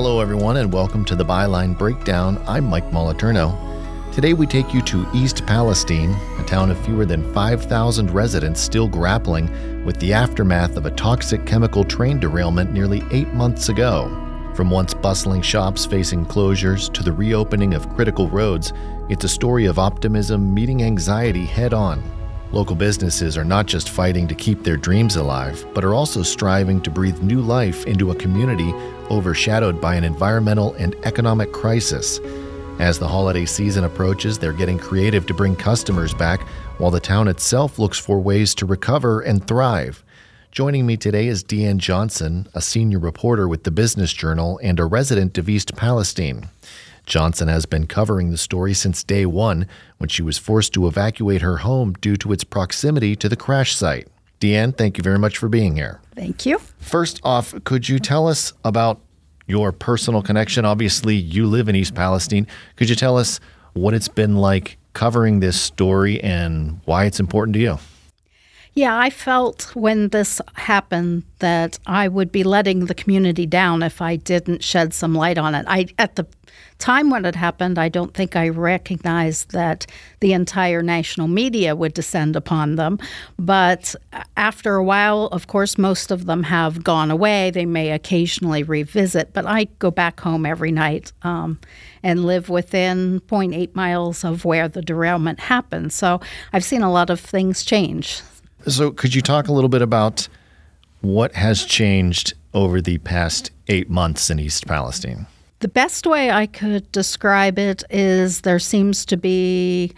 Hello, everyone, and welcome to the Byline Breakdown. I'm Mike Moliterno. Today, we take you to East Palestine, a town of fewer than 5,000 residents still grappling with the aftermath of a toxic chemical train derailment nearly eight months ago. From once bustling shops facing closures to the reopening of critical roads, it's a story of optimism meeting anxiety head on. Local businesses are not just fighting to keep their dreams alive, but are also striving to breathe new life into a community overshadowed by an environmental and economic crisis. As the holiday season approaches, they're getting creative to bring customers back, while the town itself looks for ways to recover and thrive. Joining me today is Deanne Johnson, a senior reporter with the Business Journal and a resident of East Palestine. Johnson has been covering the story since day one when she was forced to evacuate her home due to its proximity to the crash site. Deanne, thank you very much for being here. Thank you. First off, could you tell us about your personal connection? Obviously, you live in East Palestine. Could you tell us what it's been like covering this story and why it's important to you? Yeah, I felt when this happened that I would be letting the community down if I didn't shed some light on it. I at the time when it happened, I don't think I recognized that the entire national media would descend upon them. But after a while, of course, most of them have gone away. They may occasionally revisit, but I go back home every night um, and live within 0.8 miles of where the derailment happened. So I've seen a lot of things change. So, could you talk a little bit about what has changed over the past eight months in East Palestine? The best way I could describe it is there seems to be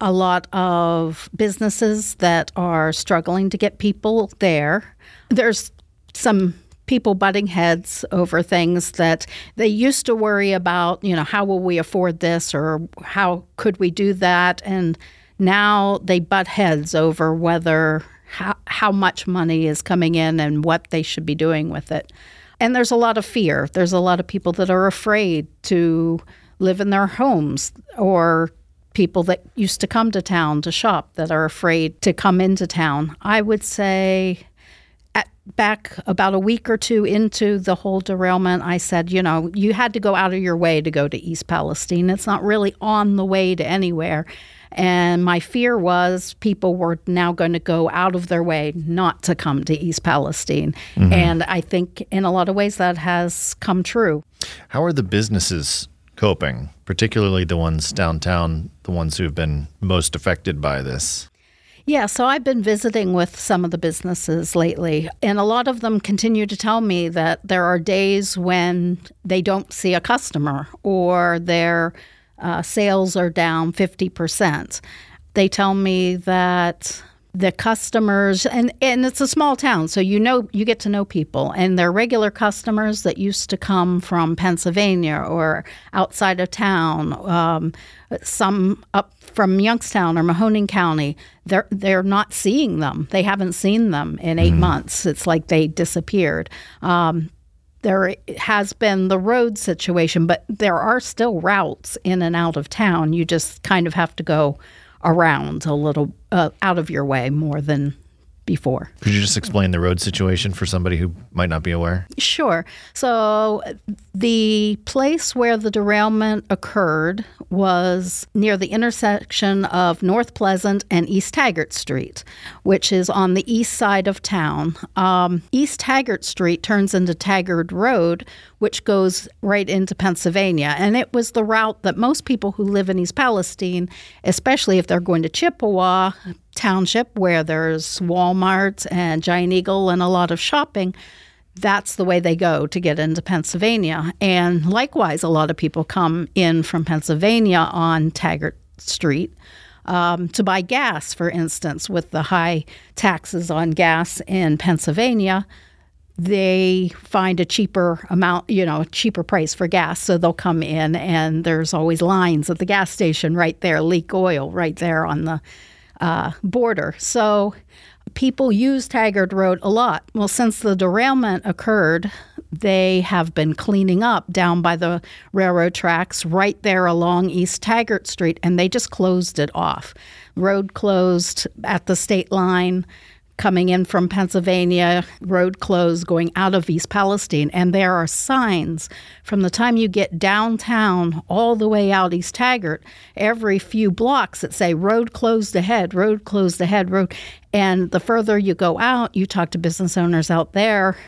a lot of businesses that are struggling to get people there. There's some people butting heads over things that they used to worry about, you know, how will we afford this or how could we do that? And now they butt heads over whether how, how much money is coming in and what they should be doing with it. And there's a lot of fear. There's a lot of people that are afraid to live in their homes or people that used to come to town to shop that are afraid to come into town. I would say at, back about a week or two into the whole derailment, I said, you know, you had to go out of your way to go to East Palestine. It's not really on the way to anywhere. And my fear was people were now going to go out of their way not to come to East Palestine. Mm-hmm. And I think in a lot of ways that has come true. How are the businesses coping, particularly the ones downtown, the ones who have been most affected by this? Yeah, so I've been visiting with some of the businesses lately, and a lot of them continue to tell me that there are days when they don't see a customer or they're uh, sales are down 50%. They tell me that the customers and and it's a small town so you know you get to know people and they're regular customers that used to come from Pennsylvania or outside of town um, some up from Youngstown or Mahoning County they're they're not seeing them they haven't seen them in 8 mm. months it's like they disappeared um, there has been the road situation, but there are still routes in and out of town. You just kind of have to go around a little uh, out of your way more than before. Could you just explain the road situation for somebody who might not be aware? Sure. So, the place where the derailment occurred was near the intersection of North Pleasant and East Taggart Street, which is on the east side of town. Um, east Taggart Street turns into Taggart Road, which goes right into Pennsylvania. And it was the route that most people who live in East Palestine, especially if they're going to Chippewa, township where there's Walmart and Giant Eagle and a lot of shopping, that's the way they go to get into Pennsylvania. And likewise, a lot of people come in from Pennsylvania on Taggart Street um, to buy gas, for instance, with the high taxes on gas in Pennsylvania. They find a cheaper amount, you know, a cheaper price for gas. So they'll come in, and there's always lines at the gas station right there, leak oil right there on the uh, border. So people use Taggart Road a lot. Well, since the derailment occurred, they have been cleaning up down by the railroad tracks right there along East Taggart Street, and they just closed it off. Road closed at the state line coming in from Pennsylvania, road closed, going out of East Palestine. And there are signs from the time you get downtown all the way out East Taggart, every few blocks that say road closed ahead, road closed ahead, road. And the further you go out, you talk to business owners out there,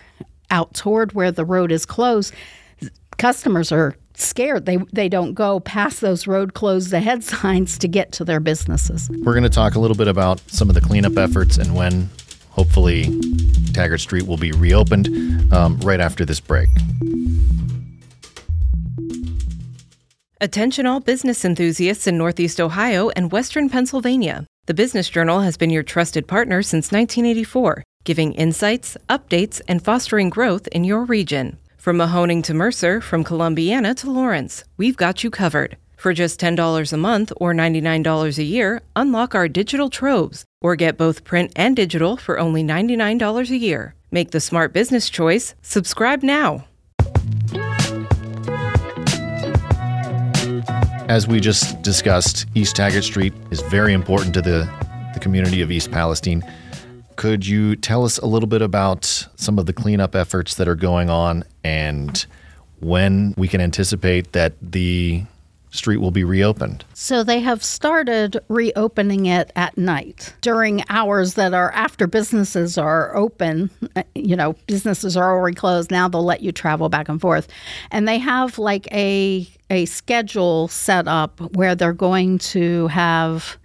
out toward where the road is closed. Customers are scared. They they don't go past those road closed ahead signs to get to their businesses. We're going to talk a little bit about some of the cleanup efforts and when hopefully Taggart Street will be reopened um, right after this break. Attention all business enthusiasts in Northeast Ohio and Western Pennsylvania. The Business Journal has been your trusted partner since 1984, giving insights, updates, and fostering growth in your region. From Mahoning to Mercer, from Columbiana to Lawrence, we've got you covered. For just $10 a month or $99 a year, unlock our digital troves or get both print and digital for only $99 a year. Make the smart business choice. Subscribe now. As we just discussed, East Taggart Street is very important to the, the community of East Palestine. Could you tell us a little bit about some of the cleanup efforts that are going on and when we can anticipate that the street will be reopened? So they have started reopening it at night during hours that are after businesses are open. Uh, you know, businesses are already closed. Now they'll let you travel back and forth. And they have like a a schedule set up where they're going to have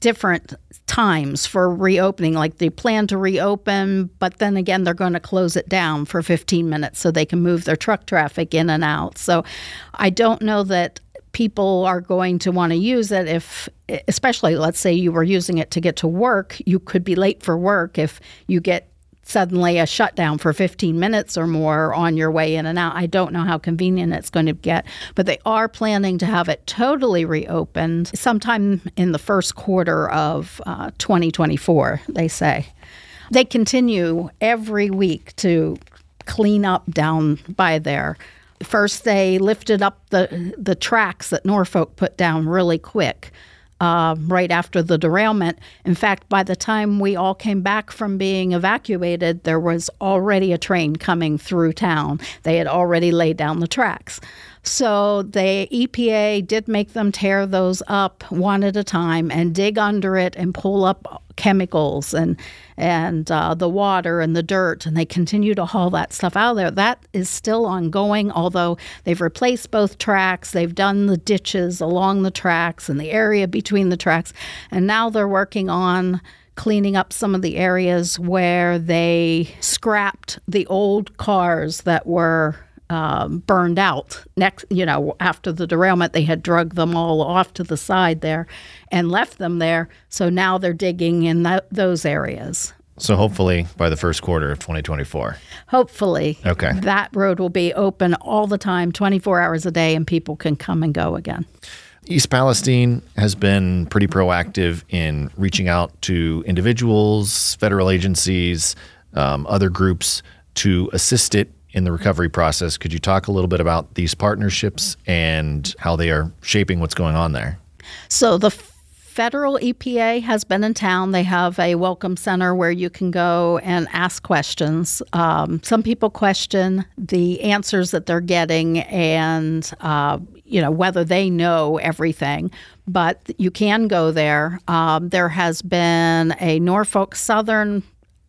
different times for reopening. Like they plan to reopen, but then again, they're going to close it down for 15 minutes so they can move their truck traffic in and out. So I don't know that people are going to want to use it if especially let's say you were using it to get to work you could be late for work if you get suddenly a shutdown for 15 minutes or more on your way in and out. I don't know how convenient it's going to get, but they are planning to have it totally reopened sometime in the first quarter of uh, 2024, they say. They continue every week to clean up down by there. First, they lifted up the the tracks that Norfolk put down really quick. Uh, right after the derailment. In fact, by the time we all came back from being evacuated, there was already a train coming through town. They had already laid down the tracks. So the EPA did make them tear those up one at a time and dig under it and pull up chemicals and and uh, the water and the dirt, and they continue to haul that stuff out of there. That is still ongoing, although they've replaced both tracks. They've done the ditches along the tracks and the area between the tracks, and now they're working on cleaning up some of the areas where they scrapped the old cars that were um, burned out. Next, you know, after the derailment, they had drugged them all off to the side there and left them there. So now they're digging in th- those areas. So hopefully by the first quarter of 2024. Hopefully. Okay. That road will be open all the time, 24 hours a day, and people can come and go again. East Palestine has been pretty proactive in reaching out to individuals, federal agencies, um, other groups to assist it in the recovery process. Could you talk a little bit about these partnerships and how they are shaping what's going on there? So the federal EPA has been in town. They have a welcome center where you can go and ask questions. Um, some people question the answers that they're getting and uh, you know whether they know everything but you can go there um, there has been a norfolk southern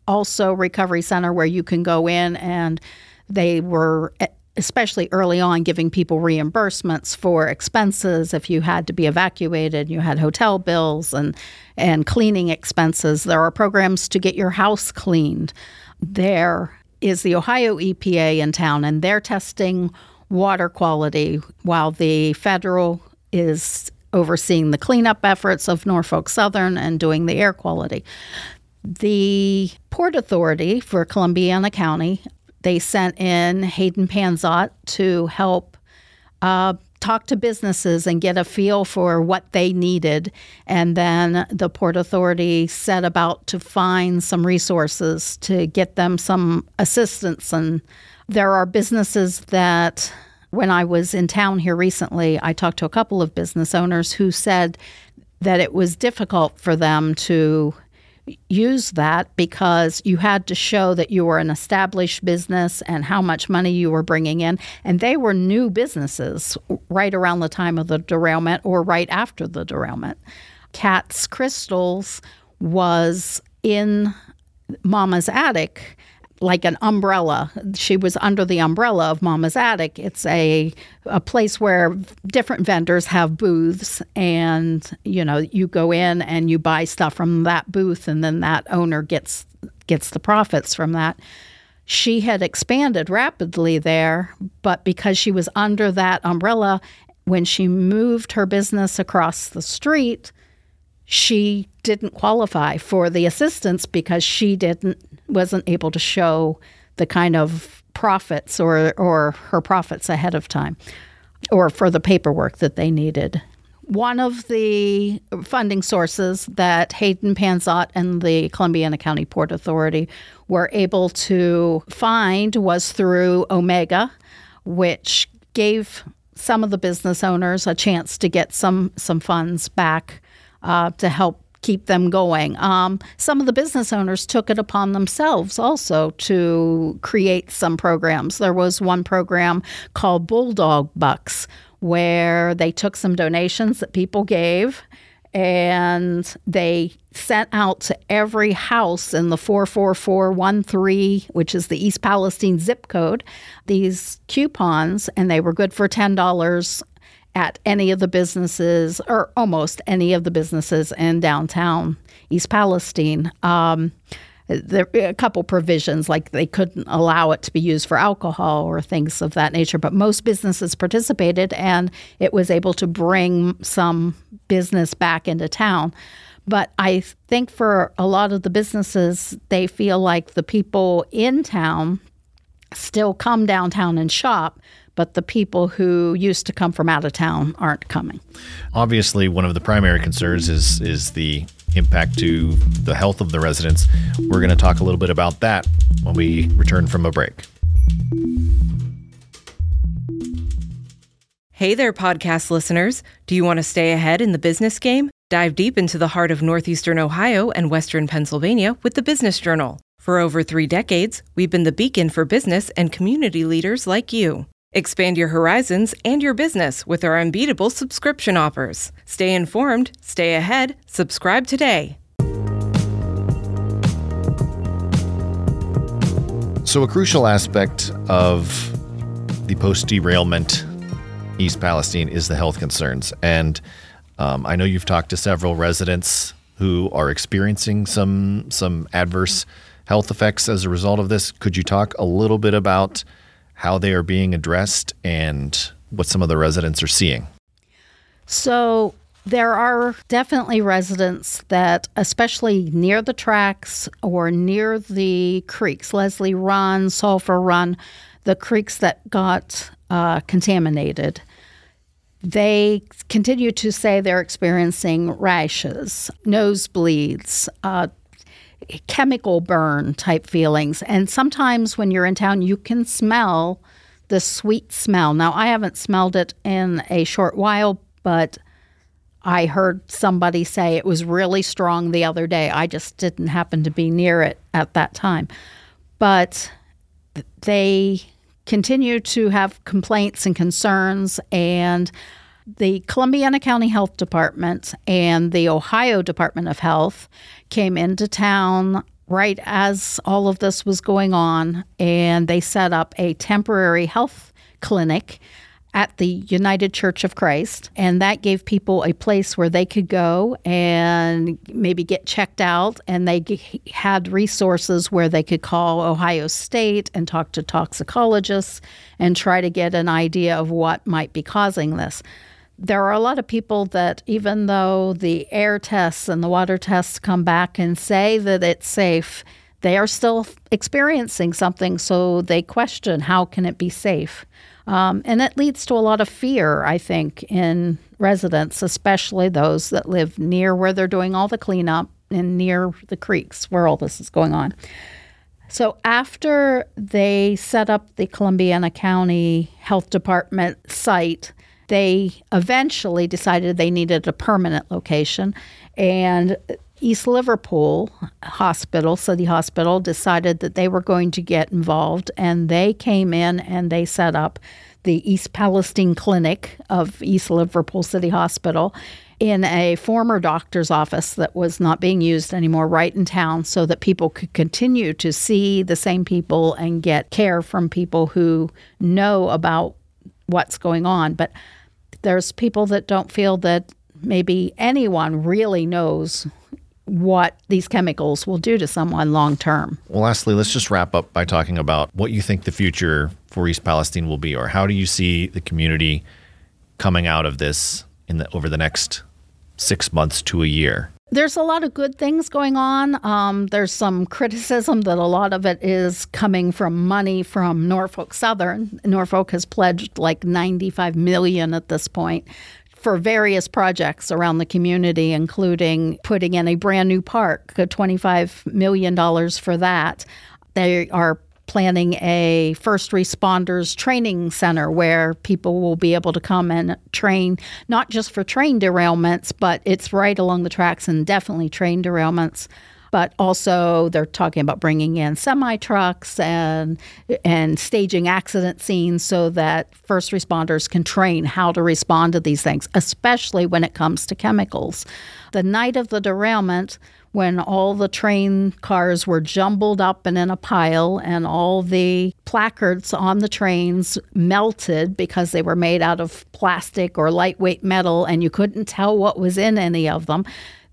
also recovery center where you can go in and they were eh, especially early on giving people reimbursements for expenses. If you had to be evacuated you had hotel bills and and cleaning expenses. There are programs to get your house cleaned. There is the Ohio EPA in town and they're testing water quality while the federal is overseeing the cleanup efforts of Norfolk Southern and doing the air quality. The Port Authority for Columbiana County they sent in Hayden Panzot to help uh, talk to businesses and get a feel for what they needed. And then the Port Authority set about to find some resources to get them some assistance. And there are businesses that, when I was in town here recently, I talked to a couple of business owners who said that it was difficult for them to use that because you had to show that you were an established business and how much money you were bringing in. And they were new businesses right around the time of the derailment or right after the derailment. Katz Crystals was in Mama's attic like an umbrella. She was under the umbrella of Mama's Attic. It's a a place where different vendors have booths and you know, you go in and you buy stuff from that booth and then that owner gets gets the profits from that. She had expanded rapidly there, but because she was under that umbrella when she moved her business across the street, she didn't qualify for the assistance because she didn't wasn't able to show the kind of profits or or her profits ahead of time or for the paperwork that they needed. One of the funding sources that Hayden Panzot and the Columbiana County Port Authority were able to find was through Omega, which gave some of the business owners a chance to get some some funds back uh, to help keep them going. Um, some of the business owners took it upon themselves also to create some programs. There was one program called Bulldog Bucks where they took some donations that people gave and they sent out to every house in the 44413, which is the East Palestine zip code, these coupons, and they were good for $10 at any of the businesses, or almost any of the businesses in downtown East Palestine. Um, there a couple provisions like they couldn't allow it to be used for alcohol or things of that nature but most businesses participated and it was able to bring some business back into town but i think for a lot of the businesses they feel like the people in town still come downtown and shop but the people who used to come from out of town aren't coming. Obviously, one of the primary concerns is is the impact to the health of the residents. We're going to talk a little bit about that when we return from a break. Hey there, podcast listeners. Do you want to stay ahead in the business game? Dive deep into the heart of Northeastern Ohio and Western Pennsylvania with the Business Journal. For over three decades, we've been the beacon for business and community leaders like you. Expand your horizons and your business with our unbeatable subscription offers. Stay informed, stay ahead, subscribe today. So, a crucial aspect of the post derailment East Palestine is the health concerns. And um, I know you've talked to several residents who are experiencing some some adverse health effects as a result of this. Could you talk a little bit about how they are being addressed and what some of the residents are seeing? So, there are definitely residents that, especially near the tracks or near the creeks, Leslie Run, Sulphur Run, the creeks that got uh, contaminated, they continue to say they're experiencing rashes, nosebleeds, uh, chemical burn type feelings. And sometimes when you're in town, you can smell the sweet smell. Now, I haven't smelled it in a short while, but I heard somebody say it was really strong the other day. I just didn't happen to be near it at that time. But they continue to have complaints and concerns, and the Columbiana County Health Department and the Ohio Department of Health came into town right as all of this was going on, and they set up a temporary health clinic at the United Church of Christ. And that gave people a place where they could go and maybe get checked out. And they had resources where they could call Ohio State and talk to toxicologists and try to get an idea of what might be causing this there are a lot of people that, even though the air tests and the water tests come back and say that it's safe, they are still experiencing something. So they question how can it be safe? Um, and that leads to a lot of fear, I think, in residents, especially those that live near where they're doing all the cleanup and near the creeks where all this is going on. So after they set up the Columbiana County Health Department site, they eventually decided they needed a permanent location. And East Liverpool Hospital, City Hospital, decided that they were going to get involved, and they came in and they set up the East Palestine Clinic of East Liverpool City Hospital in a former doctor's office that was not being used anymore right in town so that people could continue to see the same people and get care from people who know about what's going on. But there's people that don't feel that maybe anyone really knows what these chemicals will do to someone long term. Well, lastly, let's just wrap up by talking about what you think the future for East Palestine will be, or how do you see the community coming out of this in the, over the next six months to a year? There's a lot of good things going on. Um, there's some criticism that a lot of it is coming from money from Norfolk Southern. Norfolk has pledged like 95 million at this point for various projects around the community, including putting in a brand new park, $25 million for that. They are planning a first responders training center where people will be able to come and train, not just for train derailments, but it's right along the tracks and definitely train derailments but also they're talking about bringing in semi trucks and and staging accident scenes so that first responders can train how to respond to these things, especially when it comes to chemicals. The night of the derailment, when all the train cars were jumbled up and in a pile, and all the placards on the trains melted because they were made out of plastic or lightweight metal, and you couldn't tell what was in any of them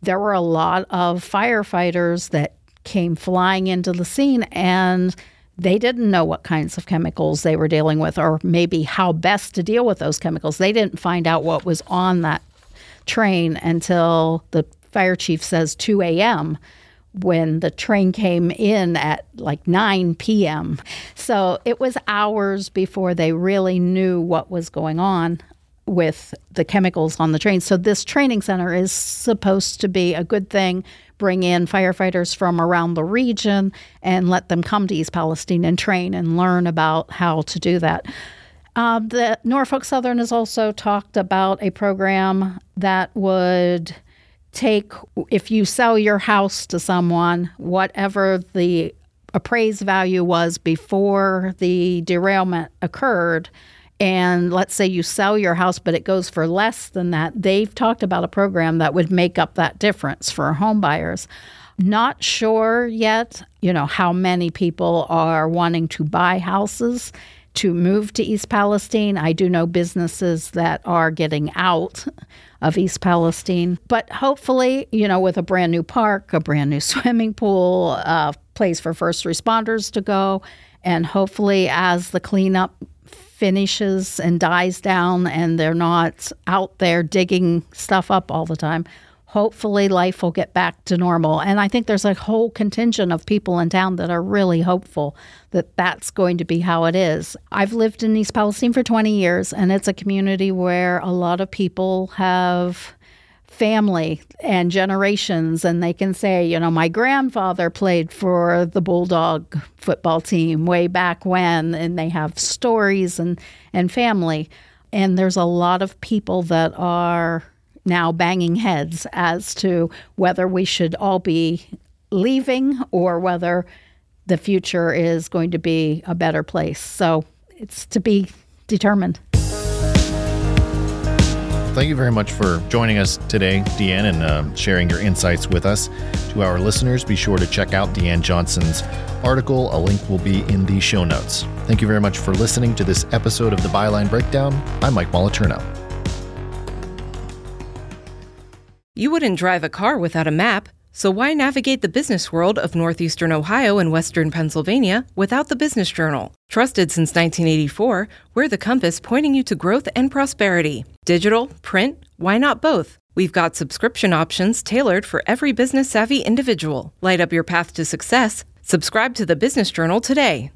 there were a lot of firefighters that came flying into the scene and they didn't know what kinds of chemicals they were dealing with or maybe how best to deal with those chemicals. They didn't find out what was on that train until the fire chief says 2 a.m. when the train came in at like 9 p.m. So it was hours before they really knew what was going on with the chemicals on the train. So this training center is supposed to be a good thing, bring in firefighters from around the region and let them come to East Palestine and train and learn about how to do that. Uh, the Norfolk Southern has also talked about a program that would take if you sell your house to someone, whatever the appraised value was before the derailment occurred and let's say you sell your house, but it goes for less than that, they've talked about a program that would make up that difference for home buyers. Not sure yet, you know, how many people are wanting to buy houses to move to East Palestine. I do know businesses that are getting out of East Palestine, but hopefully, you know, with a brand new park, a brand new swimming pool, a place for first responders to go, and hopefully as the cleanup finishes and dies down and they're not out there digging stuff up all the time, hopefully life will get back to normal. And I think there's a whole contingent of people in town that are really hopeful that that's going to be how it is. I've lived in East Palestine for 20 years, and it's a community where a lot of people have family and generations and they can say you know my grandfather played for the bulldog football team way back when and they have stories and and family and there's a lot of people that are now banging heads as to whether we should all be leaving or whether the future is going to be a better place so it's to be determined thank you very much for joining us today, Deanne, and uh, sharing your insights with us. To our listeners, be sure to check out Deanne Johnson's article. A link will be in the show notes. Thank you very much for listening to this episode of the Byline Breakdown. I'm Mike Moliterno. You wouldn't drive a car without a map. So why navigate the business world of northeastern Ohio and western Pennsylvania without the Business Journal? Trusted since 1984, we're the compass pointing you to growth and prosperity. Digital, print, why not both? We've got subscription options tailored for every business savvy individual. Light up your path to success. Subscribe to the Business Journal today.